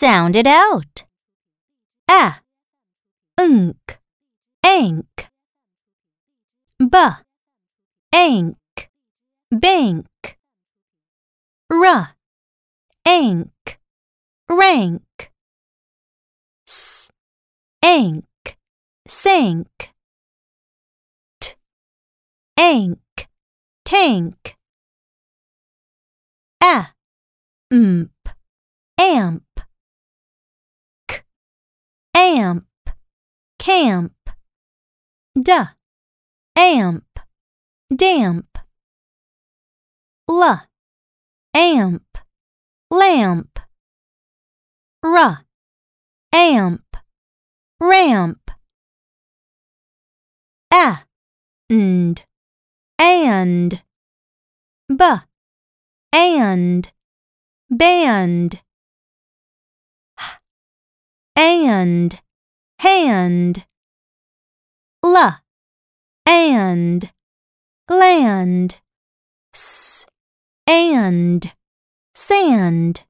Sound it out. A, unk, ank. B, ank, bank. R, ank, rank. S, ank, sank. T, ank, tank. A, mp, amp. K, amp, camp. D, amp, damp. L, amp, lamp. R, amp, ramp. A, and, and. B, and, band. H, and, hand. L, and, land. S, and, sand.